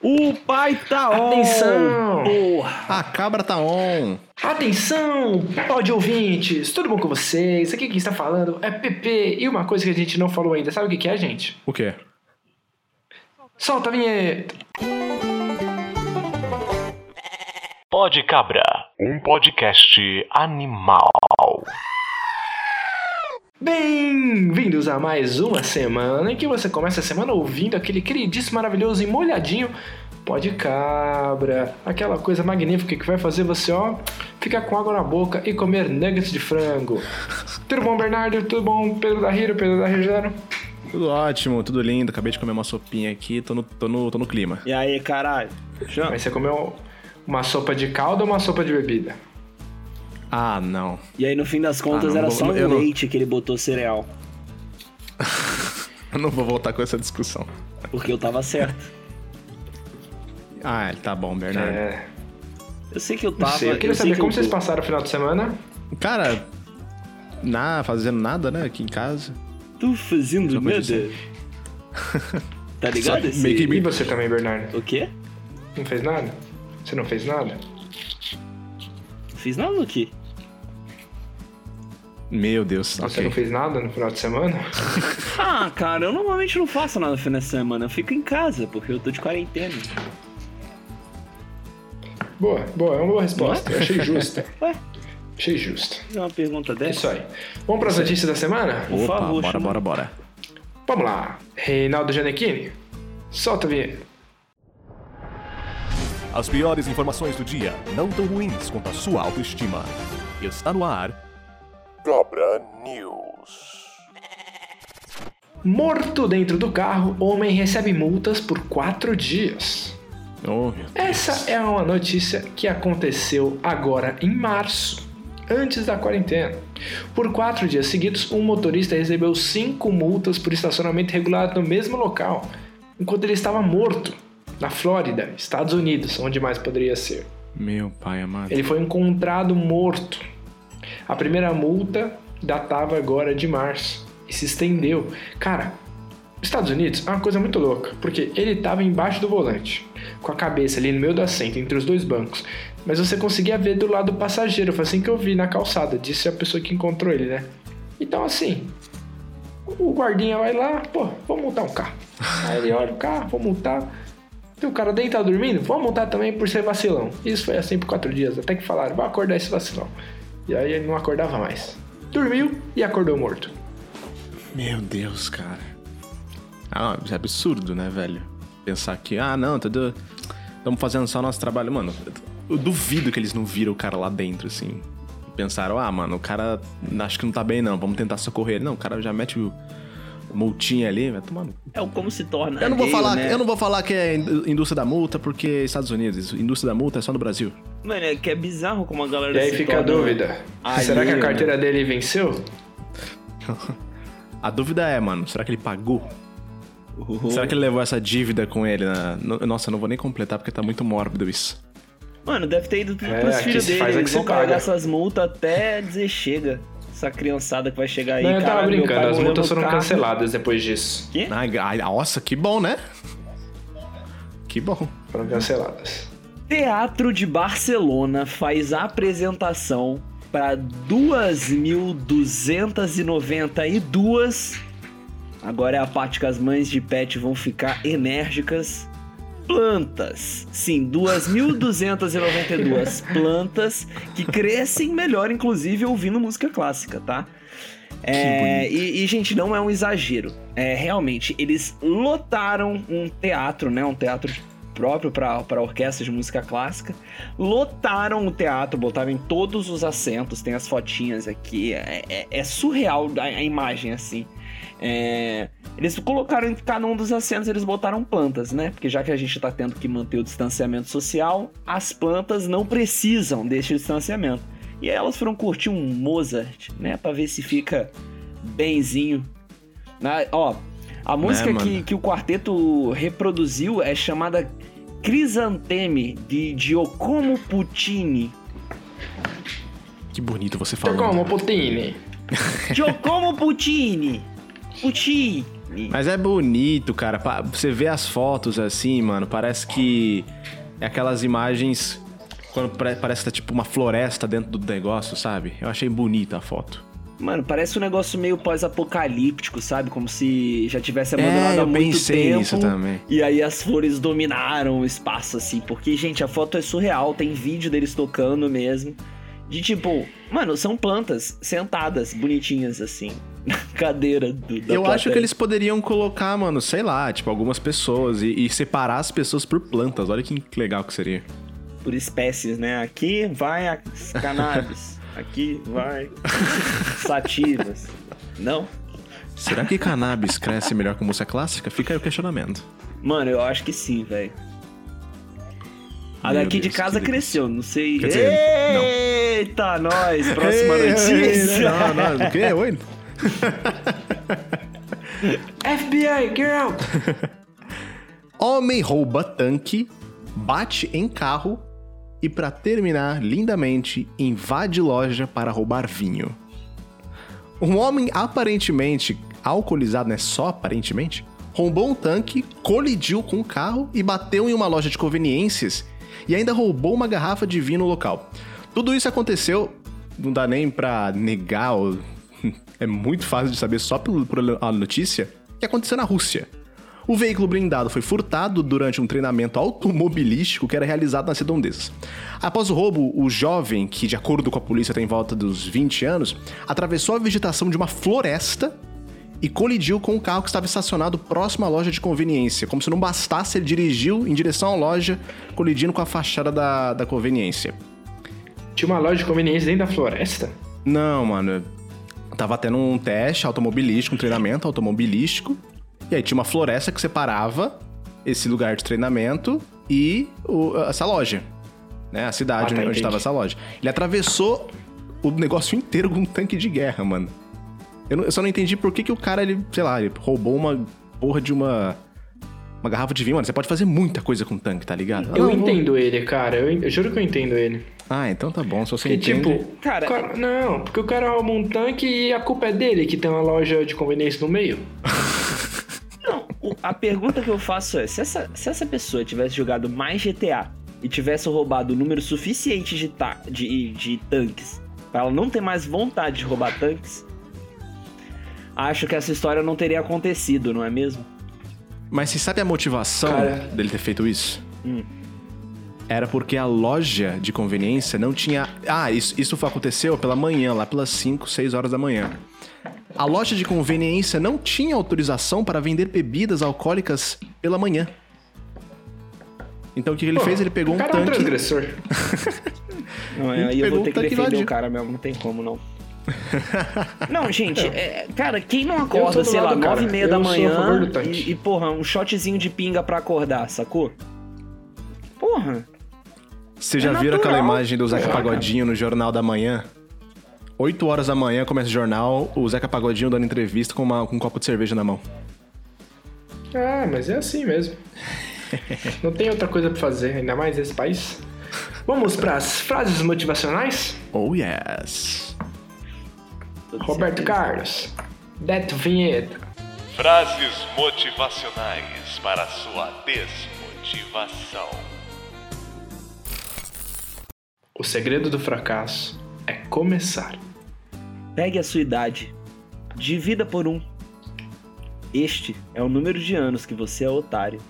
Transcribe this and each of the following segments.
O pai tá on! Atenção! Porra! A cabra tá on. Atenção, áudio ouvintes, tudo bom com vocês? Aqui quem está falando é PP e uma coisa que a gente não falou ainda, sabe o que que é, gente? O quê? Solta a vinheta! Pode Cabra, um podcast animal. Bem-vindos a mais uma semana em que você começa a semana ouvindo aquele queridíssimo, maravilhoso e molhadinho Pode Cabra, aquela coisa magnífica que vai fazer você, ó, ficar com água na boca e comer nuggets de frango. Tudo bom, Bernardo? Tudo bom, Pedro da Rio, Pedro da Região? Tudo ótimo, tudo lindo. Acabei de comer uma sopinha aqui, tô no, tô no, tô no clima. E aí, caralho? Mas você comeu uma sopa de caldo ou uma sopa de bebida? Ah, não. E aí, no fim das contas, Ah, não era vou- só eu o não- leite que ele botou cereal. Eu não vou voltar com essa discussão. Porque eu tava certo. Ah, tá bom, Bernardo. É, Eu sei que eu não tava. sei. Eu queria sei saber que como eu vocês passaram o final de semana. Cara, na, fazendo nada, né, aqui em casa. Tô fazendo nada. Tá ligado? Só Esse... meio que E você também, Bernardo? O quê? Não fez nada? Você não fez nada? Não fiz nada quê? Meu Deus, Você ok. não fez nada no final de semana? Ah, cara, eu normalmente não faço nada no fim da semana. Eu fico em casa, porque eu tô de quarentena. Boa, boa, é uma boa resposta. Eu achei justa. Ué? Achei justa. Fazer uma pergunta É dessa? isso aí. Vamos para as notícias da semana? Por Opa, favor, bora, chama. bora, bora. Vamos lá. Reinaldo Gianecchini, solta a vinheta. As piores informações do dia, não tão ruins quanto a sua autoestima. Está no ar. Cabra News. Morto dentro do carro, homem recebe multas por quatro dias. Oh. Essa é uma notícia que aconteceu agora em março, antes da quarentena. Por quatro dias seguidos, um motorista recebeu cinco multas por estacionamento regulado no mesmo local, enquanto ele estava morto, na Flórida, Estados Unidos, onde mais poderia ser. Meu pai amado. Ele foi encontrado morto. A primeira multa datava agora de março e se estendeu. Cara, Estados Unidos é uma coisa muito louca, porque ele estava embaixo do volante, com a cabeça ali no meio do assento, entre os dois bancos. Mas você conseguia ver do lado do passageiro, foi assim que eu vi na calçada, disse a pessoa que encontrou ele, né? Então assim, o guardinha vai lá, pô, vou multar um carro. Aí ele olha o carro, vou multar. Tem o cara deitado dormindo, vamos multar também por ser vacilão. Isso foi assim por quatro dias, até que falaram, vai acordar esse vacilão. E aí ele não acordava mais. Dormiu e acordou morto. Meu Deus, cara. Ah, isso é absurdo, né, velho? Pensar que, ah, não, tudo. Estamos fazendo só nosso trabalho. Mano, eu duvido que eles não viram o cara lá dentro, assim. Pensaram, ah, mano, o cara acho que não tá bem, não. Vamos tentar socorrer ele. Não, o cara já mete o multinha ali, vai tomando. É o como se torna. Eu não vou alheio, falar, né? eu não vou falar que é in- indústria da multa, porque é Estados Unidos, indústria da multa é só no Brasil. Mano, é que é bizarro como a galera E aí se fica a dúvida: será que a carteira dele venceu? A dúvida é, mano, será que ele pagou? Uhum. Será que ele levou essa dívida com ele? Na... no- Nossa, eu não vou nem completar porque tá muito mórbido isso. Mano, deve ter ido tudo É, pros filhos dele. faz, Eles vão se pagar paga. essas multas até dizer chega. Essa criançada que vai chegar aí. não, eu tava brincando, pai as multas foram carro. canceladas depois disso. Ai, nossa, que bom, né? Que bom. Foram canceladas. Teatro de Barcelona faz apresentação para 2.292. Agora é a parte que as mães de pet vão ficar enérgicas. Plantas. Sim, 2.292 plantas que crescem melhor, inclusive, ouvindo música clássica, tá? É, e, e, gente, não é um exagero. É, realmente, eles lotaram um teatro, né? Um teatro próprio para orquestra de música clássica. Lotaram o teatro, botaram em todos os assentos, tem as fotinhas aqui. É, é- é surreal a, a imagem, assim. É, eles colocaram em cada um dos assentos, eles botaram plantas, né? Porque já que a gente tá tendo que manter o distanciamento social, as plantas não precisam desse distanciamento. E aí elas foram curtir um Mozart, né? Pra ver se fica benzinho. Na- ó, a música que, mano? que o quarteto reproduziu é chamada Crisanteme, de Giacomo Puccini. Que bonito você Então falando. como, Putini? Giacomo Puccini! Puccini! Mas é bonito, cara. Você vê as fotos assim, mano, parece que é aquelas imagens quando pare- parece que tá tipo uma floresta dentro do negócio, sabe? Eu achei bonita a foto. Mano, parece um negócio meio pós-apocalíptico, sabe? Como se já tivesse abandonado É, há eu muito pensei tempo. nisso também. E aí as flores dominaram o espaço, assim. Porque, gente, a foto é surreal. Tem vídeo deles tocando mesmo. De tipo, mano, são plantas sentadas, bonitinhas, assim. Na cadeira do, eu acho plateia. que eles poderiam colocar, mano, sei lá, tipo, algumas pessoas e, e separar as pessoas por plantas. Olha que legal que seria. Por espécies, né? Aqui vai as cannabis. Aqui vai sativas. Não? Será que cannabis cresce melhor com música clássica? Fica aí o questionamento. Mano, eu acho que sim, velho. A daqui de casa que cresceu, não sei. Quer dizer, não. Eita, nós! Próxima Ei, notícia! Não, não, o quê? Oi? FBI, get out! Homem rouba tanque, bate em carro e, pra terminar lindamente, invade loja para roubar vinho. Um homem aparentemente alcoolizado, né? Só aparentemente, roubou um tanque, colidiu com um carro e bateu em uma loja de conveniências e ainda roubou uma garrafa de vinho no local. Tudo isso aconteceu, não dá nem pra negar, é muito fácil de saber só pelo- por a notícia, que aconteceu na Rússia. O veículo blindado foi furtado durante um treinamento automobilístico que era realizado nas redondezas. Após o roubo, o jovem, que de acordo com a polícia tem em volta dos 20 anos, atravessou a vegetação de uma floresta e colidiu com um carro que estava estacionado próximo à loja de conveniência. Como se não bastasse, ele dirigiu em direção à loja, colidindo com a fachada da, da conveniência. Tinha uma loja de conveniência dentro da floresta? Não, mano. Tava tendo um teste automobilístico, um treinamento automobilístico. E aí tinha uma floresta que separava esse lugar de treinamento e o- essa loja. Né? A cidade Ah, tá, onde estava essa loja. Ele atravessou o negócio inteiro com um tanque de guerra, mano. Eu, não- eu só não entendi por que, que o cara, ele, sei lá, ele roubou uma porra de uma. Uma garrafa de vinho, mano. Você pode fazer muita coisa com tanque, tá ligado? Eu Ah, não, vou- entendo ele, cara. Eu, eu juro que eu entendo ele. Ah, então tá bom. Se você Porque, entende... tipo, Cara- cara- Não, porque o cara rouba um tanque e a culpa é dele que tem uma loja de conveniência no meio. A pergunta que eu faço é: se essa, se essa pessoa tivesse jogado mais GTA e tivesse roubado o número suficiente de, ta- de, de tanques pra ela não ter mais vontade de roubar tanques, acho que essa história não teria acontecido, não é mesmo? Mas você sabe a motivação Cara. dele ter feito isso? Hum. Era porque a loja de conveniência não tinha. Ah, isso, isso foi- aconteceu pela manhã, lá pelas 5, 6 horas da manhã. A loja de conveniência não tinha autorização para vender bebidas alcoólicas pela manhã. Então o que ele Pô, fez? Ele pegou o um cara é um tanque. transgressor. Não, Ele aí eu vou o ter que tanque defender o cara mesmo, não tem como não. Não, gente, é, cara, quem não acorda, sei lá, lado do cara. nove e meia Eu da manhã tanque. e, e, porra, um shotzinho de pinga pra acordar, sacou? Porra. Você já É viram aquela natural. imagem do Zeca É. Pagodinho no Jornal da Manhã? 8 horas da manhã começa o jornal, o Zeca Pagodinho dando entrevista com, uma- com um copo de cerveja na mão. Ah, mas é assim mesmo. Não tem outra coisa pra fazer, ainda mais nesse país. Vamos pras frases motivacionais? Oh yes! Roberto. Carlos, Deto Vinheta. Frases motivacionais para sua desmotivação. O segredo do fracasso é começar. Pegue a sua idade, divida por um. Este é o número de anos que você é otário.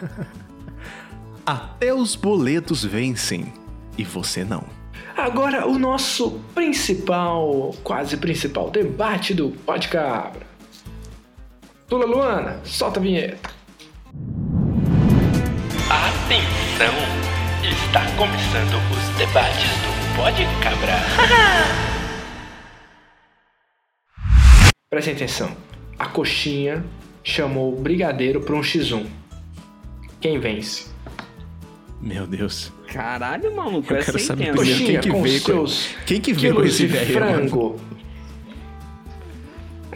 Até os boletos vencem e você não. Agora o nosso principal, quase principal debate do Podcabra. Tula Luana, solta a vinheta. Atenção! Está começando os debates do Pode Cabra. Prestem atenção. A coxinha chamou o brigadeiro para um X1. Quem vence? Meu Deus. Caralho, maluco, Eu essa quero é saber primeiro Coxinha quem que com veio com- seus quem que veio com essa de ideia, mano? frango.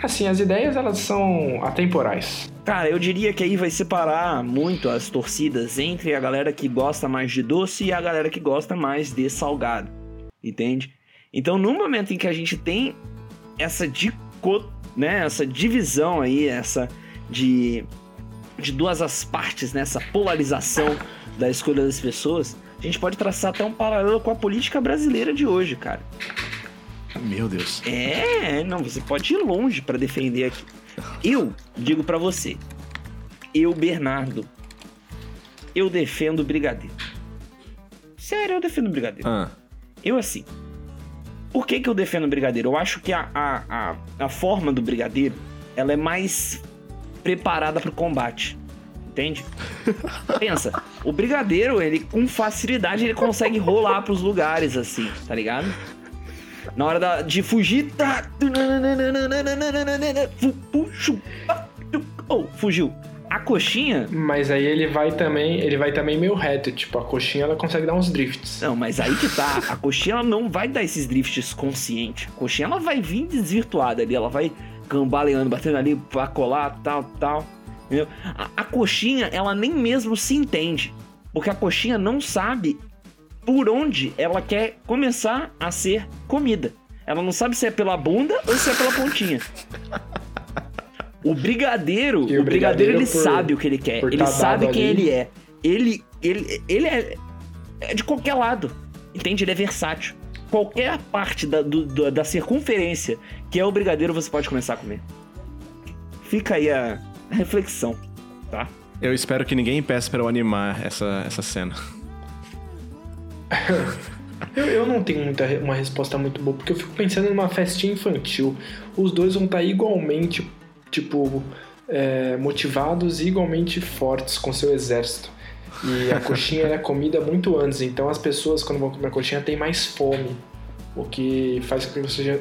Assim, as ideias elas são atemporais. Cara, eu diria que aí vai separar muito as torcidas entre a galera que gosta mais de doce e a galera que gosta mais de salgado. Entende? Então, no momento em que a gente tem essa dicotomia, né, essa divisão aí, essa de, de duas as partes, né, essa polarização da escolha das pessoas, a gente pode traçar até um paralelo com a política brasileira de hoje, cara. Meu Deus. É, não, você pode ir longe pra defender aqui. Eu digo pra você, eu, Bernardo, eu defendo o Brigadeiro. Sério, eu defendo o Brigadeiro. Ah, Eu assim. Por que, que eu defendo o brigadeiro? Eu acho que a, a, a, a forma do brigadeiro ela é mais preparada para o combate. Entende? Pensa, o brigadeiro, ele com facilidade ele consegue rolar pros lugares assim, tá ligado? Na hora da- de fugir, tá. Oh, fugiu. A coxinha Mas aí ele vai também, ele vai também meio reto, tipo, a coxinha ela consegue dar uns drifts. Não, mas aí que tá. A coxinha ela não vai dar esses drifts consciente. A coxinha ela vai vir desvirtuada ali. Ela vai cambaleando, batendo ali pra colar, tal, tal. Entendeu? A, a coxinha, ela nem mesmo se entende. Porque a coxinha não sabe por onde ela quer começar a ser comida. Ela não sabe se é pela bunda ou se é pela pontinha. O brigadeiro, o brigadeiro, brigadeiro, ele por- sabe o que ele quer. Ele tá sabe quem ali. ele é. Ele, ele, ele é, é de qualquer lado. Entende? Ele é versátil. Qualquer parte da, do- da circunferência que é o brigadeiro, você pode começar a comer. Fica aí a reflexão, tá? eu espero que ninguém peça pra eu animar essa, essa cena. Eu, eu não tenho muita, uma resposta muito boa, porque eu fico pensando numa festinha infantil. Os dois vão estar igualmente, tipo, é, motivados e igualmente fortes com seu exército. E a coxinha é comida muito antes, então as pessoas, quando vão comer a coxinha, têm mais fome. O que faz com que, seja,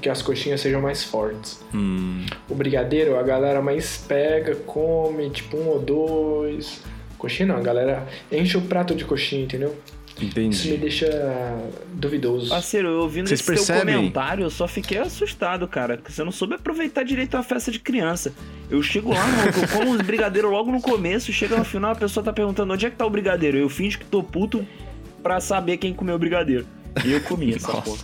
que as coxinhas sejam mais fortes. Hum, O brigadeiro, a galera mais pega, come, tipo, um ou dois. Coxinha não, a galera enche o prato de coxinha, entendeu? Isso me entendi. deixa duvidoso. Parceiro, eu ouvindo Vocês esse teu percebem? comentário, eu só fiquei assustado, cara. Porque você não soube aproveitar direito a festa de criança. Eu chego lá, mano, eu como os brigadeiros logo no começo, chega no final, a pessoa tá perguntando onde é que tá o brigadeiro. Eu finjo que tô puto pra saber quem comeu o brigadeiro. E eu comi essa porra.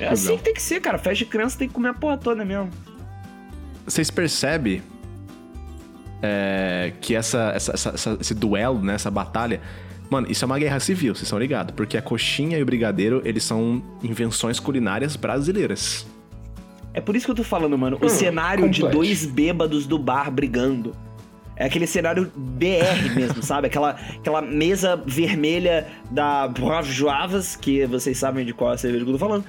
É assim que tem que ser, cara. Festa de criança tem que comer a porra toda mesmo. Vocês percebem é, que essa, essa- essa- essa- esse duelo, né, essa batalha, mano, isso é uma guerra civil, vocês estão ligados? Porque a coxinha e o brigadeiro, eles são invenções culinárias brasileiras. É por isso que eu tô falando, mano. O Hum, cenário de dois bêbados do bar brigando. É aquele cenário BR mesmo, sabe? Aquela, aquela mesa vermelha da Brave Joavas, que vocês sabem de qual é a cerveja que eu tô falando.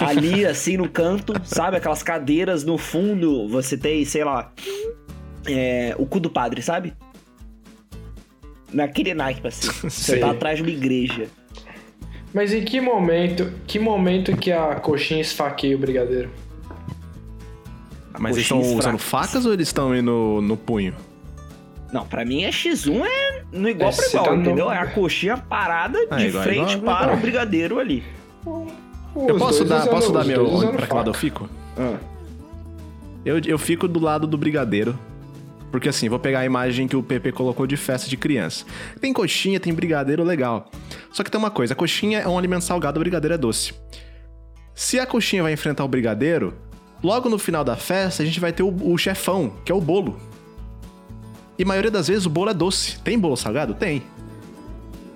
Ali, assim, no canto, sabe? Aquelas cadeiras no fundo, você tem, sei lá, é, o cu do padre, sabe? Naquele naipe, assim. Você tá atrás de uma igreja. Mas em que momento, que momento que a coxinha esfaqueia o brigadeiro? Mas eles estão usando fracas. facas ou eles estão indo no, no punho? Não, pra mim é X1 é no igual É, pra igual, tá no- entendeu? É a coxinha parada Ah, de igual, frente igual, para igual. o brigadeiro ali. eu Os posso dar, usando- posso dar meu pra que lado eu fico? Ah. Eu, eu fico do lado do brigadeiro. Porque assim, vou pegar a imagem que o PP colocou de festa de criança. Tem coxinha, tem brigadeiro, legal. Só que tem uma coisa, a coxinha é um alimento salgado, o brigadeiro é doce. Se a coxinha vai enfrentar o brigadeiro, logo no final da festa a gente vai ter o, o chefão, que é o bolo. E a maioria das vezes o bolo é doce. Tem bolo salgado? Tem.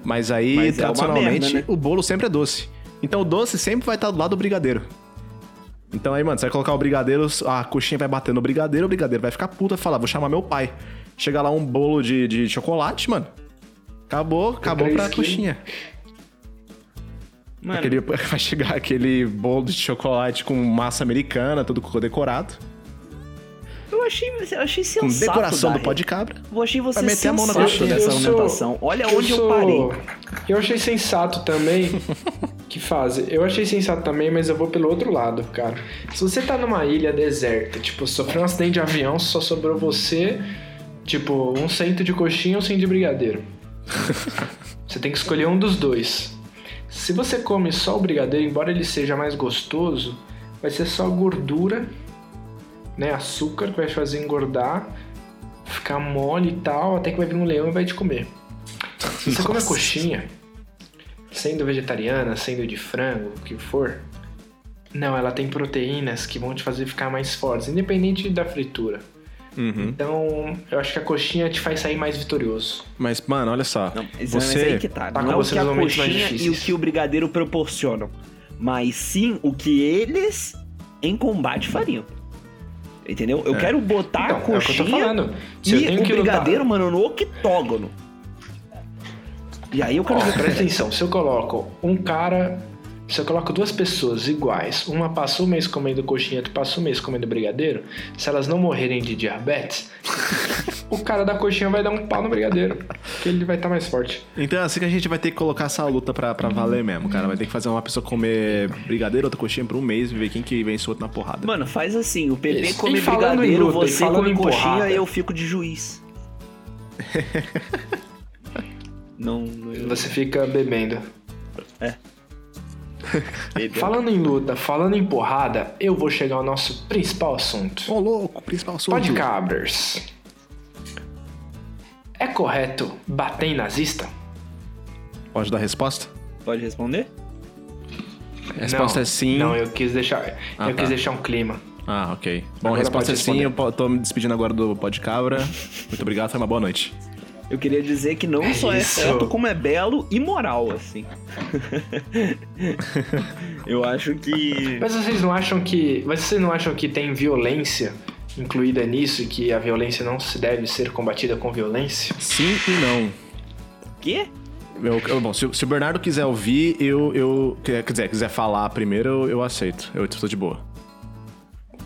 Mas aí, Mas é tradicionalmente, merda, né? o bolo sempre é doce. Então o doce sempre vai estar do lado do brigadeiro. Então aí, mano, você vai colocar o brigadeiro, a coxinha vai bater no brigadeiro, o brigadeiro vai ficar puta e falar, vou chamar meu pai. Chega lá um bolo de, de chocolate, mano. Acabou, acabou pra quilos. coxinha. Mano, Aquele, vai chegar aquele bolo de chocolate com massa americana, tudo decorado. eu achei, eu achei Com sensato. decoração do Dari. pó de cabra. Eu achei você Vai meter a mão na sensato coxinha. dessa Eu sou- argumentação. Olha onde eu, sou- parei. Eu achei sensato também que fazem. Eu achei sensato também, mas eu vou pelo outro lado, cara. Se você tá numa ilha deserta, tipo, sofreu um acidente de avião, só sobrou você, tipo, um cento de coxinha ou um cento de brigadeiro. Você tem que escolher um dos dois. Se você come só o brigadeiro, embora ele seja mais gostoso, vai ser só gordura, né? Açúcar que vai te fazer engordar, ficar mole e tal, até que vai vir um leão e vai te comer. Se você come a Nossa. coxinha, sendo vegetariana, sendo de frango, o que for, Não, ela tem proteínas que vão te fazer ficar mais fortes, independente da fritura. Uhum. Então, eu acho que a coxinha te faz sair mais vitorioso. Mas, mano, olha só. Não, aí você. que tá. tá não é o que a coxinha e o que o brigadeiro proporcionam. Mas sim o que eles em combate fariam. Entendeu? Eu É. quero botar Então, a é o que eu tô coxinha falando. Se eu e tenho o que lutar- brigadeiro, mano, no octógono. E aí eu quero ver presta atenção, se eu coloco um cara. Se eu coloco duas pessoas iguais, uma passa um mês comendo coxinha, outra passa um mês comendo brigadeiro, se elas não morrerem de diabetes, o cara da coxinha vai dar um pau no brigadeiro, porque ele vai estar mais forte. Então é assim que a gente vai ter que colocar essa luta pra, pra valer mesmo, cara. Vai ter que fazer uma pessoa comer brigadeiro, outra coxinha por um mês e ver quem que vence o outro na porrada. Mano, faz assim, o PP Isso. come brigadeiro, luta, você come coxinha e eu fico de juiz. não, não. Você fica bebendo. Bebeu. Falando em luta, falando em porrada, eu vou chegar ao nosso principal assunto. Ô, louco, principal assunto. Pode cabras. É correto bater em nazista? Pode dar a resposta? Pode responder? A resposta Não, é sim. Não, eu quis deixar, Ah, eu tá. quis deixar um clima. Ah, ok. Bom, Agora a resposta é pode sim. Eu tô me despedindo agora do Pod Cabra. Muito obrigado, foi uma boa noite. Eu queria dizer que não É só isso. é certo, como é belo e moral, assim. eu acho que. Mas vocês não acham que, mas vocês não acham que tem violência incluída nisso e que a violência não se deve ser combatida com violência? Sim e não. Quê? Eu, eu- bom, se, o- se o Bernardo quiser ouvir, eu. eu quer quer dizer, quiser falar primeiro, eu, eu aceito. Eu tô de boa.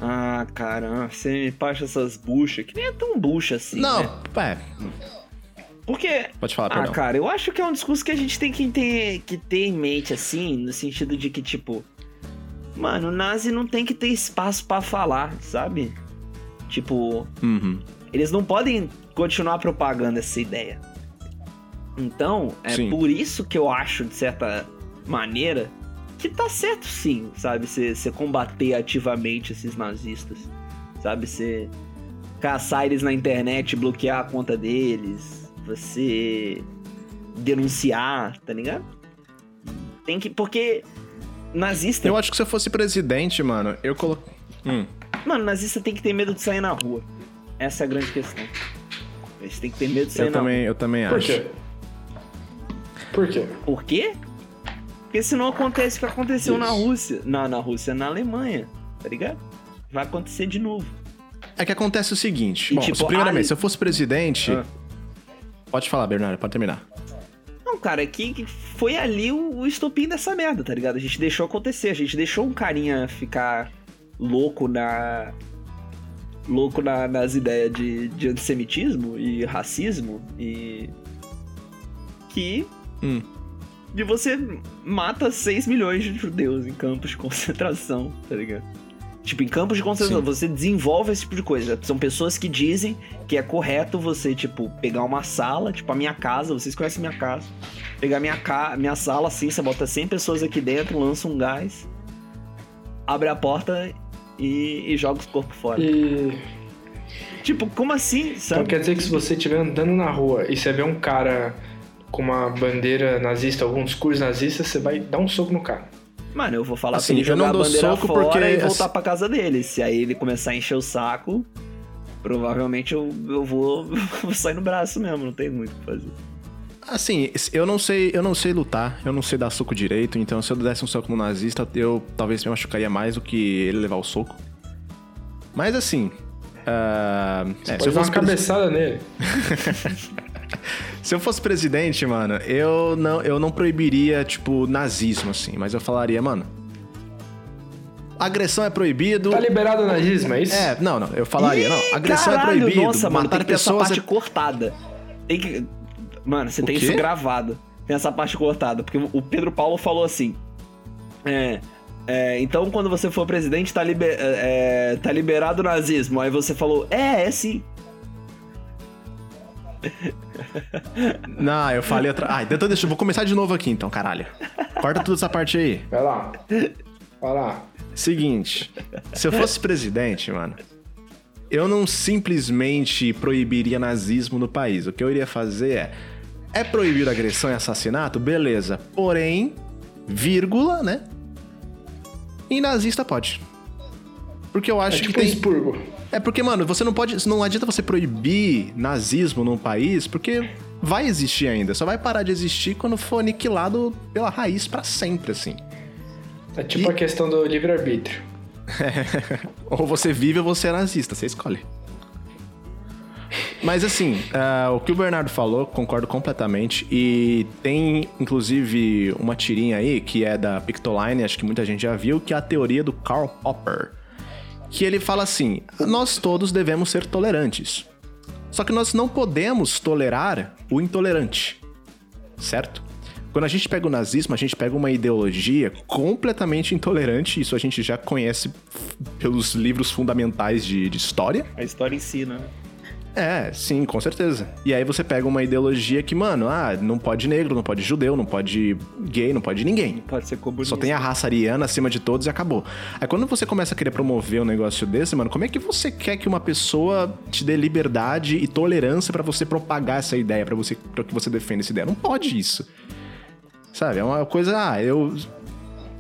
Ah, caramba, você me passa essas buchas, que nem é tão bucha assim. não, Né? é. Porque. Pode falar, Ah, perdão. cara, eu acho que é um discurso que a gente tem que ter, que ter em mente, assim, no sentido de que, tipo. Mano, o nazi não tem que ter espaço pra falar, sabe? Tipo, Uhum. eles não podem continuar propagando essa ideia. Então, é Sim. por isso que eu acho, de certa maneira, que tá certo sim, sabe? Você combater ativamente esses nazistas, sabe? Você caçar eles na internet, bloquear a conta deles, você denunciar, tá ligado? Tem que. Porque nazista. Eu acho que se eu fosse presidente, mano, eu colo... Hum. Mano, nazista tem que ter medo de sair na rua. Essa é a grande questão. Eles têm que ter medo de sair Eu na também, eu também Por acho. quê? Por quê? rua. Por quê? Porque senão acontece o que aconteceu Isso. na Rússia. Não, na Rússia, na Alemanha. Tá ligado? Vai acontecer de novo. É que acontece o seguinte. E bom, tipo, se- primeiramente, se eu fosse presidente. Ah. Pode falar, Bernardo, pode terminar. Não, cara, é que foi ali o, o estopim dessa merda, tá ligado? A gente deixou acontecer, a gente deixou um carinha ficar louco na. louco na- nas ideias de, de antissemitismo e racismo e. que. Hum. de você mata 6 milhões de judeus em campos de concentração, tá ligado? Tipo, em campos de concentração, Sim. você desenvolve esse tipo de coisa. São pessoas que dizem que é correto você, tipo, pegar uma sala, tipo, a minha casa, vocês conhecem minha casa. Pegar minha, ca... minha sala assim, você bota 100 pessoas aqui dentro, lança um gás, abre a porta e, e joga os corpos fora. E Tipo, como assim, então sabe? quer dizer que se você estiver andando na rua e você vê um cara com uma bandeira nazista, algum discurso nazista, você vai dar um soco no cara. Mano, eu vou falar Assim, pra ele eu não jogar a dou bandeira soco fora porque, e voltar assim- pra casa dele. Se aí ele começar a encher o saco, provavelmente eu, eu vou, vou sair no braço mesmo, não tem muito o que fazer. Assim, eu não sei, eu não sei lutar, eu não sei dar soco direito, então se eu desse um soco no nazista, eu talvez me machucaria mais do que ele levar o soco. Mas assim. ah, é, se, eu fosse uma cabeçada nele. se eu fosse presidente, mano, eu não, eu não proibiria, tipo, nazismo, assim, mas eu falaria, mano. Agressão é proibido. Tá liberado o nazismo, é isso? É, não, não, eu falaria, não, agressão Caralho, é proibido. Nossa, mano, tem matar que ter essa pessoas parte é... cortada. Tem que. Mano, você O tem quê? isso gravado. Tem essa parte cortada. Porque o Pedro Paulo falou assim. É. é, então, quando você for presidente, tá, liber- é, é, tá liberado o nazismo. Aí você falou, é, é sim. Não, eu falei outra. Ah, então deixa, eu vou começar de novo aqui então, caralho. Corta toda essa parte aí. Vai lá. Vai lá. Seguinte, se eu fosse presidente, mano, eu não simplesmente proibiria nazismo no país. O que eu iria fazer é. É proibir agressão e assassinato? Beleza. Porém, vírgula, né? E nazista pode. Porque eu acho é tipo que tem. expurgo. É porque, mano, você não pode. Não adianta você proibir nazismo num país, porque vai existir ainda. Só vai parar de existir quando for aniquilado pela raiz pra sempre, assim. É tipo E- a questão do livre-arbítrio. ou você vive ou você é nazista, você escolhe. Mas assim, ah, o que o Bernardo falou, concordo completamente. E tem, inclusive, uma tirinha aí que é da Pictoline, acho que muita gente já viu, que é a teoria do Karl Popper. Que ele fala assim: nós todos devemos ser tolerantes. Só que nós não podemos tolerar o intolerante. Certo? Quando a gente pega o nazismo, a gente pega uma ideologia completamente intolerante, isso a gente já conhece pelos livros fundamentais de, de história. A história ensina, né? É, sim, com certeza. E aí você pega uma ideologia que, mano, ah, não pode negro, não pode judeu, não pode gay, não pode ninguém. Pode ser comunista. Só tem a raça ariana acima de todos e acabou. Aí quando você começa a querer promover um negócio desse, mano, como é que você quer que uma pessoa te dê liberdade e tolerância pra você propagar essa ideia, pra você para que você defenda essa ideia? Não pode isso. Sabe? É uma coisa, ah, eu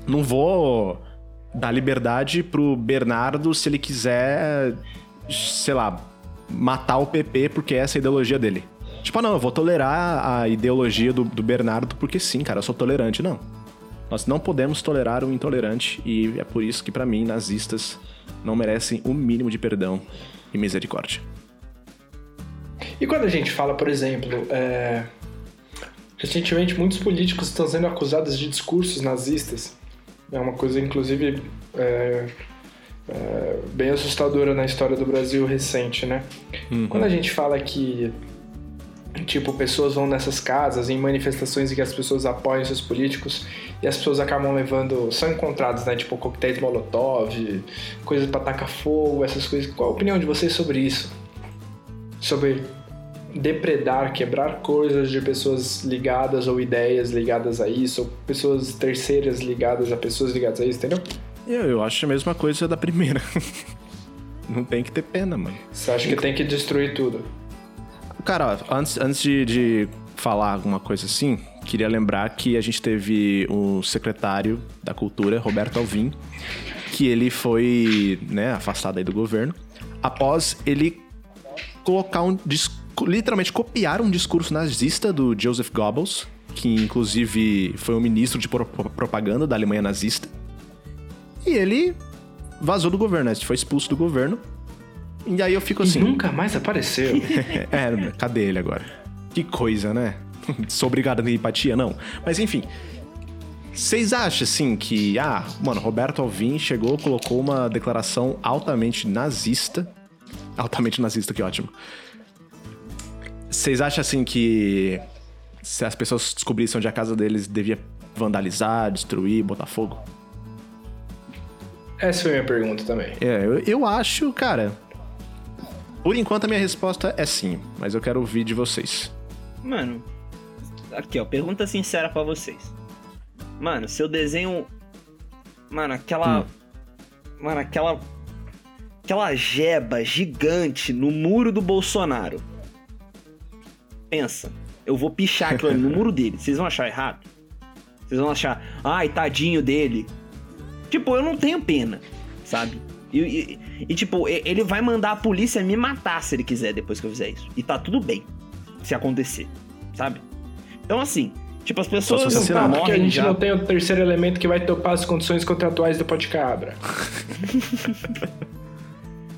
não vou dar liberdade pro Bernardo se ele quiser, sei lá, matar o PP porque essa é a ideologia dele. Tipo, ah, não, eu vou tolerar a ideologia do, do Bernardo porque sim, cara, eu sou tolerante. Não. Nós não podemos tolerar o intolerante e é por isso que, pra mim, nazistas não merecem o mínimo de perdão e misericórdia. E quando a gente fala, por exemplo, é, recentemente muitos políticos estão sendo acusados de discursos nazistas. É uma coisa, inclusive, é, é, bem assustadora na história do Brasil recente, né? Quando a gente fala que, tipo, pessoas vão nessas casas em manifestações em que as pessoas apoiam seus políticos e as pessoas acabam levando, são encontrados, né? Tipo, coquetéis molotov, coisas pra tacar fogo, essas coisas. Qual a opinião de vocês sobre isso? Sobre depredar, quebrar coisas de pessoas ligadas ou ideias ligadas a isso, ou pessoas terceiras ligadas a pessoas ligadas a isso, entendeu? Eu, eu acho a mesma coisa da primeira. não tem que ter pena, mano. Você acha que tem que destruir tudo? Cara, ó, antes, antes de, de falar alguma coisa assim, queria lembrar que a gente teve o secretário da Cultura, Roberto Alvim, que ele foi né, afastado aí do governo, após ele colocar um literalmente copiar um discurso nazista do Joseph Goebbels, que inclusive foi o ministro de pro- propaganda da Alemanha nazista. E ele vazou do governo, né? Foi expulso do governo. E aí eu fico assim. E nunca mais apareceu. É, cadê ele agora? Que coisa, né? Sou obrigado a ter empatia, não. Mas enfim. Vocês acham, assim, que... Ah, mano, Roberto Alvim chegou, colocou uma declaração altamente nazista. Altamente nazista, que ótimo. Vocês acham, assim, que... Se as pessoas descobrissem onde a casa deles devia vandalizar, destruir, botar fogo? Essa foi a minha pergunta também. É, eu, eu acho, cara... Por enquanto, a minha resposta é sim. Mas eu quero ouvir de vocês. Mano, aqui ó, pergunta sincera pra vocês. Mano, se eu desenho. Mano, aquela. Mano, aquela. Aquela jeba gigante no muro do Bolsonaro. Pensa, eu vou pichar aquilo ali no muro dele. Vocês vão achar errado? Vocês vão achar, ai, tadinho dele. Tipo, eu não tenho pena, sabe? E, e- e, tipo, ele vai mandar a polícia me matar se ele quiser depois que eu fizer isso. E tá tudo bem se acontecer, sabe? Então, assim, tipo, as pessoas Só se não Tá, porque a gente já. não tem o terceiro elemento que vai topar as condições contratuais do Pode Cabra.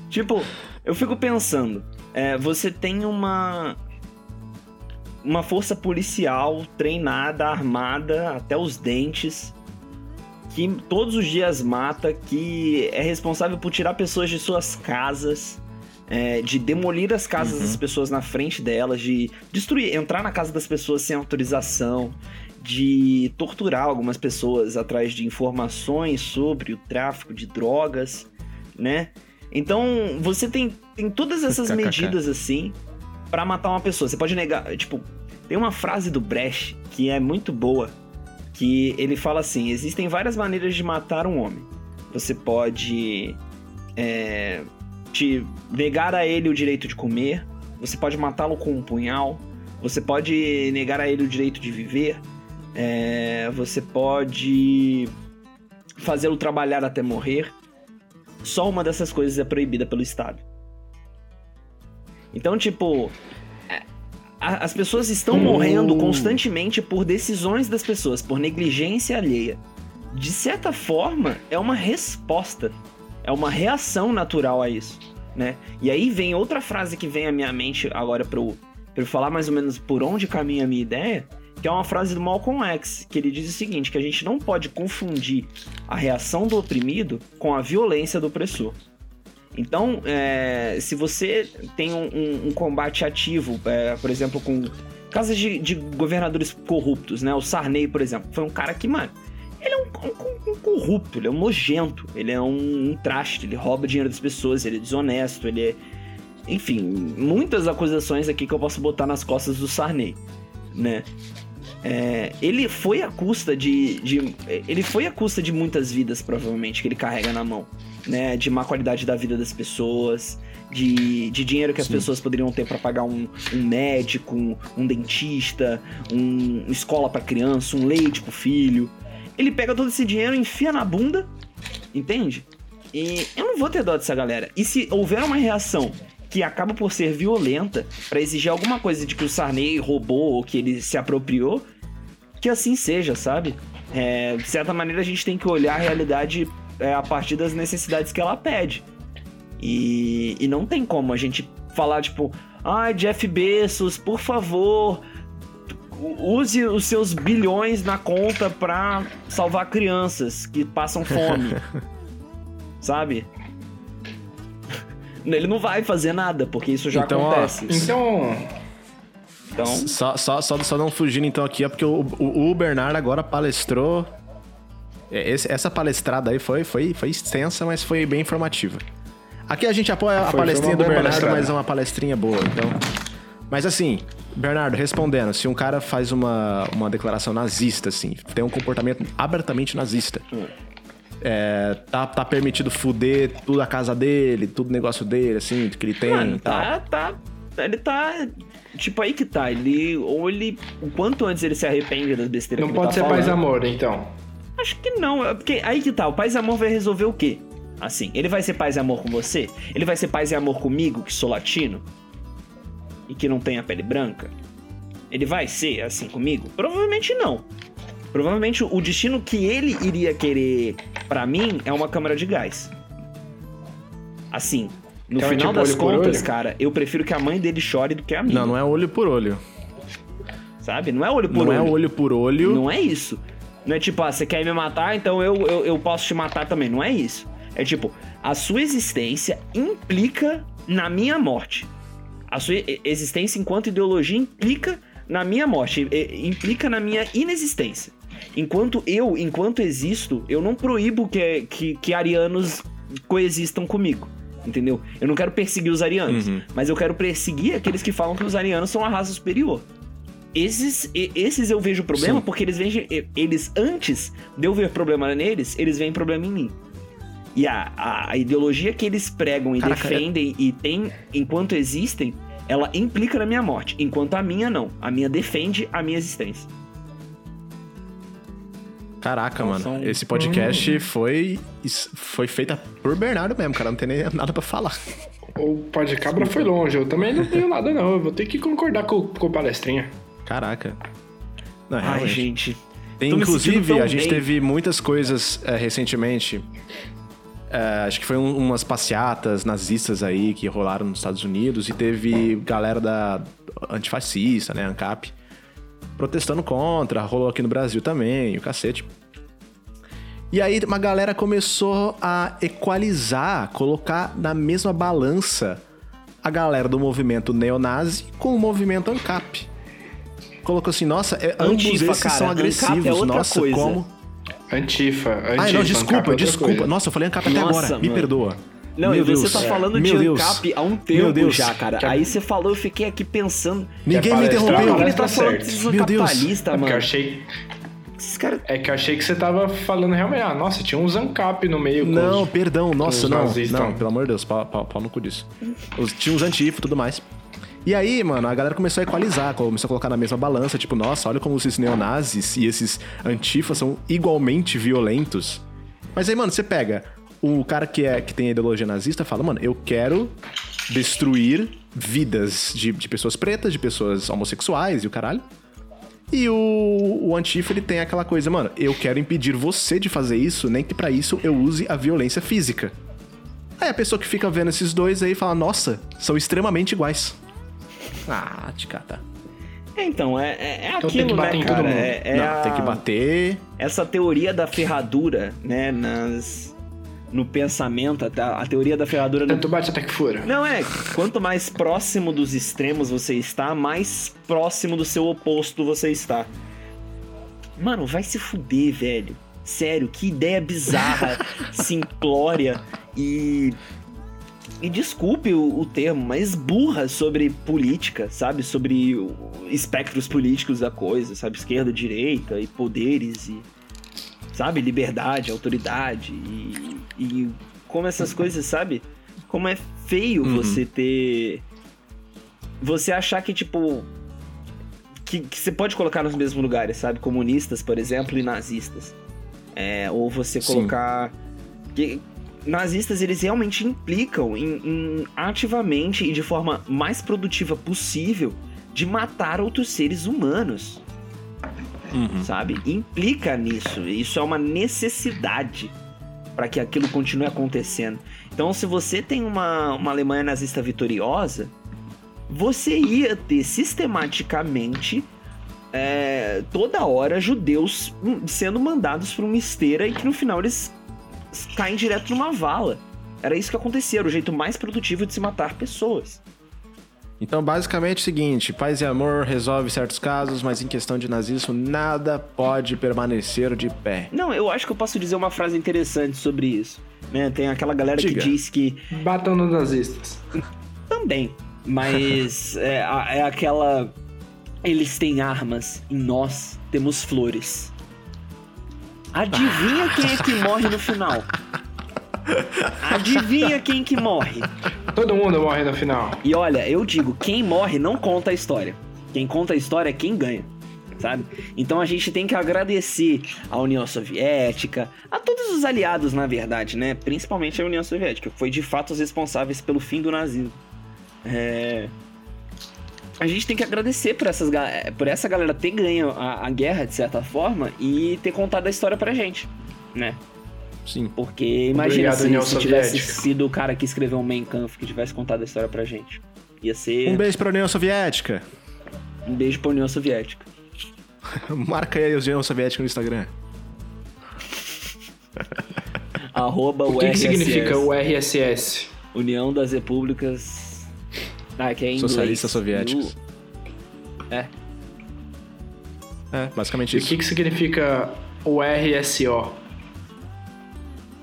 Tipo, eu fico pensando, é, você tem uma. Uma força policial treinada, armada até os dentes, que todos os dias mata, que é responsável por tirar pessoas de suas casas, é, de demolir as casas das pessoas na frente delas, de destruir, entrar na casa das pessoas sem autorização, de torturar algumas pessoas atrás de informações sobre o tráfico de drogas, né? Então, você tem, tem todas essas medidas assim pra matar uma pessoa. Você pode negar, tipo, tem uma frase do Brecht que é muito boa, que ele fala assim: existem várias maneiras de matar um homem. Você pode é, te negar a ele o direito de comer, você pode matá-lo com um punhal, você pode negar a ele o direito de viver, é, você pode fazê-lo trabalhar até morrer, só uma dessas coisas é proibida pelo Estado. Então, tipo, a- as pessoas estão Hum. morrendo constantemente por decisões das pessoas, por negligência alheia. De certa forma, é uma resposta, é uma reação natural a isso, né? E aí vem outra frase que vem à minha mente agora para eu, eu falar mais ou menos por onde caminha a minha ideia, que é uma frase do Malcolm X, que ele diz o seguinte, que a gente não pode confundir a reação do oprimido com a violência do opressor. Então, é, se você tem um, um- um combate ativo, é, por exemplo, com casos de, de governadores corruptos, né? O Sarney, por exemplo, foi um cara que, mano, ele é um, um- corrupto, ele é um nojento, ele é um, um traste, ele rouba dinheiro das pessoas, ele é desonesto, ele é. Enfim, muitas acusações aqui que eu posso botar nas costas do Sarney, né? É, ele foi à custa de, de. Ele foi à custa de muitas vidas, provavelmente, que ele carrega na mão. Né? De má qualidade da vida das pessoas, de, de dinheiro que as Sim. pessoas poderiam ter pra pagar um, um médico, um, um dentista, um uma escola pra criança, um leite pro filho. Ele pega todo esse dinheiro, enfia na bunda, entende? E eu não vou ter dó dessa galera. E se houver uma reação que acaba por ser violenta pra exigir alguma coisa de que o Sarney roubou ou que ele se apropriou, que assim seja, sabe? É, de certa maneira a gente tem que olhar a realidade é, a partir das necessidades que ela pede. E, e não tem como a gente falar, tipo, ai, Jeff Bezos, por favor, use os seus bilhões na conta pra salvar crianças que passam fome. Sabe? Ele não vai fazer nada, porque isso já Então, ó, acontece. Então, Então, Só, só, só, só não fugindo então aqui, é porque o, o, o Bernardo agora palestrou. É, esse- essa palestrada aí foi, foi, foi extensa, mas foi bem informativa. Aqui a gente apoia a Foi- palestrinha do Bernardo, palestrada. mas é uma palestrinha boa, então. Mas assim, Bernardo, respondendo, se um cara faz uma, uma declaração nazista, assim, tem um comportamento abertamente nazista, é, tá, tá permitido fuder tudo a casa dele, tudo negócio dele, assim, que ele tem Mano, tá, tá. Ele tá. Tipo, aí que tá. Ele. Ou ele. O quanto antes ele se arrepende das besteiras não que ele pode tá ser paz falando. amor, então. Acho que não. é Porque aí que tá. O paz e amor vai resolver o quê? Assim, ele vai ser paz e amor com você? Ele vai ser paz e amor comigo, que sou latino? E que não tenho a pele branca? Ele vai ser assim comigo? Provavelmente não. Provavelmente o destino que ele iria querer pra mim é uma câmara de gás. Assim, no Então é final tipo das contas, cara, eu prefiro que a mãe dele chore do que a minha. Não, não é olho por olho. Sabe? Não é olho por não olho. é olho por olho. Não é isso. Não é tipo, ah, você quer me matar, então eu, eu, eu posso te matar também. Não é isso. É tipo, a sua existência implica na minha morte. A sua existência enquanto ideologia implica na minha morte, implica na minha inexistência. Enquanto eu, enquanto existo, eu não proíbo que, que, que arianos coexistam comigo. Entendeu? Eu não quero perseguir os arianos, Uhum. mas eu quero perseguir aqueles que falam que os arianos são a raça superior. Esses, esses eu vejo problema Sim. porque eles veem, eles antes de eu ver problema neles, eles veem problema em mim. E a, a, a ideologia que eles pregam e Caraca, defendem e tem enquanto existem, ela implica na minha morte, enquanto a minha não. A minha defende a minha existência. Caraca, Então, mano. Esse podcast foi, is- foi feita por Bernardo mesmo, cara. Não tem nem nada pra falar. O pó de cabra foi longe. Eu também não tenho nada, não. Eu vou ter que concordar com, com o palestrinha. Caraca. Não, Ai, realmente. gente. Tem, inclusive, a gente bem. teve muitas coisas é, recentemente. É, acho que foi um- umas passeatas nazistas aí que rolaram nos Estados Unidos e teve galera da antifascista, né, ANCAP, protestando contra, rolou aqui no Brasil também, o cacete. E aí uma galera começou a equalizar, colocar na mesma balança a galera do movimento neonazi com o movimento ANCAP. Colocou assim, nossa, é, ambos Antifa, esses cara, são é agressivos, outra nossa, coisa. como... Antifa, Antifa. Ai, não, ANCAP é desculpa, desculpa. coisa. Nossa, eu falei ANCAP até Nossa, agora, me mano. perdoa. Não, Meu e você Deus. tá falando Meu de Deus. ANCAP há um tempo Deus. já, cara. Aí você falou, eu fiquei aqui pensando. Ninguém me interrompeu. Que ele tá falando que são Meu Deus. capitalistas, É eu mano? achei, Esses caras. é que eu achei que você tava falando realmente. Ah, nossa, tinha uns ANCAP no meio. com Não, os- perdão, nossa, os não. nazistas. Não, pelo amor de Deus, pau, pau, pau no cu disso. Os, tinha uns antifa e tudo mais. E aí, mano, a galera começou a equalizar, começou a colocar na mesma balança, tipo, nossa, olha como esses neonazis e esses antifas são igualmente violentos. Mas aí, mano, você pega o cara que, é, que tem ideologia nazista fala, mano, eu quero destruir vidas de, de pessoas pretas, de pessoas homossexuais e o caralho. E o, o Antifa, ele tem aquela coisa, mano, eu quero impedir você de fazer isso, nem que para isso eu use a violência física. Aí a pessoa que fica vendo esses dois aí fala, nossa, são extremamente iguais. Ah, te cata. É, então, é, é, é Então tem aquilo, que bater né, em todo cara? mundo. É, é Não, a- tem que bater. Essa teoria da ferradura, né, nas... No pensamento, a, a teoria da ferradura no Tanto bate até que fura. Não é, quanto mais próximo dos extremos você está, mais próximo do seu oposto você está. Mano, vai se fuder, velho. Sério, que ideia bizarra, simplória e. E desculpe o, o termo, mas burra sobre política, sabe? Sobre espectros políticos da coisa, sabe? Esquerda, direita e poderes e. Sabe? Liberdade, autoridade e. E como essas coisas, sabe? Como é feio Uhum. você ter. Você achar que, tipo. Que, que você pode colocar nos mesmos lugares, sabe? Comunistas, por exemplo, e nazistas. É, ou você colocar. Que, nazistas, eles realmente implicam em, em ativamente e de forma mais produtiva possível de matar outros seres humanos Uhum. sabe? Implica nisso. Isso é uma necessidade para que aquilo continue acontecendo. Então, se você tem uma, uma Alemanha nazista vitoriosa, você ia ter sistematicamente é, toda hora judeus hum, sendo mandados para uma esteira e que no final eles caem direto numa vala. Era isso que acontecia, era o jeito mais produtivo de se matar pessoas. Então, basicamente é o seguinte: paz e amor resolve certos casos, mas em questão de nazismo, nada pode permanecer de pé. Não, eu acho que eu posso dizer uma frase interessante sobre isso. Né? Tem aquela galera Diga. que diz que Batam nos nazistas. Também. Mas é, é aquela. Eles têm armas e nós temos flores. Adivinha quem é que morre no final? Adivinha quem que morre? Todo mundo morre no final. E olha, eu digo, quem morre não conta a história. Quem conta a história é quem ganha. Sabe? Então a gente tem que agradecer à União Soviética, a todos os aliados, na verdade, né? Principalmente a União Soviética, que foi de fato os responsáveis pelo fim do nazismo. É... A gente tem que agradecer por, essas, ga- por essa galera ter ganho a, a guerra, de certa forma, e ter contado a história pra gente, né? Sim. Porque imagina Obrigado, se, se tivesse sido o cara que escreveu o Mein Kampf que tivesse contado a história pra gente. Ia ser Um beijo pra União Soviética. um beijo pra União Soviética. Marca aí a União Soviética no Instagram. Arroba O que, que URSS, significa o RSS? União das Repúblicas... Ah, que é em. Socialistas soviéticos. É. É, basicamente E o isso. que, que significa o RSO?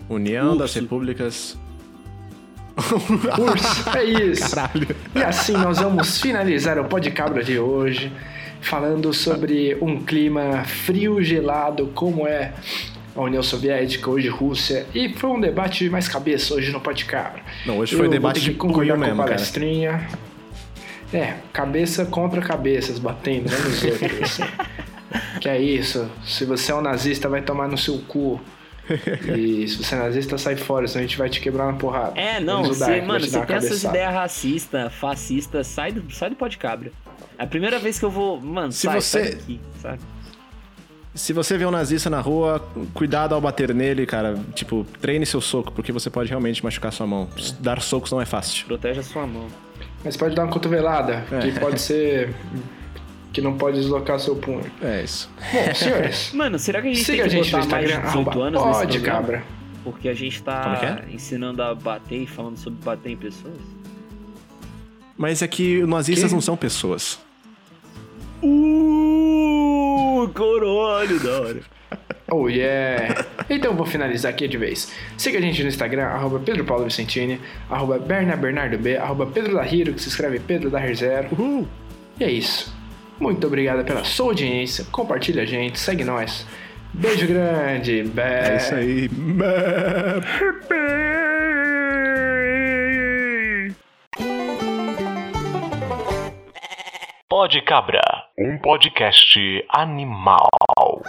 União das Urso. Repúblicas. Urso, é isso. Caralho. E assim nós vamos finalizar o Podcabra de hoje, falando sobre um clima frio, gelado, como é a União Soviética, hoje Rússia. E foi um debate mais cabeça hoje no Podcabra. Não, hoje Eu foi vou debate de concordar cunho com mesmo, a cara. palestrinha. É, cabeça contra cabeças, batendo né, nos outros. assim. Que é isso, se você é um nazista, vai tomar no seu cu. E se você é nazista, sai fora, senão a gente vai te quebrar na porrada. É, não, você, Dark mano, você tem essas ideias racistas, fascistas, sai do, sai do pó de cabra. É a primeira vez que eu vou. Mano, Se sai, você- sai daqui, sabe? Se você vê um nazista na rua, cuidado ao bater nele, cara. Tipo, treine seu soco, porque você pode realmente machucar sua mão. Dar socos não é fácil. Protege a sua mão. Mas pode dar uma cotovelada, É. que pode ser. que não pode deslocar seu punho. É isso. Bom, senhores, Mano, será que a gente siga a tem que gente no botar mais de Instagram, 18 arroba anos nesse pode, cabra. Porque a gente tá é? ensinando a bater e falando sobre bater em pessoas. Mas é que nazistas Que? não são pessoas. Uh, caralho, da hora. Oh yeah! Então vou finalizar aqui de vez. Siga a gente no Instagram, arroba Pedro Paulo Vicentini, arroba Berna Bernardo B, arroba Pedro da Hiro, que se escreve Pedro da Zero. Uhul! E é isso. Muito obrigado pela sua audiência. Compartilha a gente, segue nós. Beijo grande. Bé. É isso aí. Pode Cabra, um podcast animal.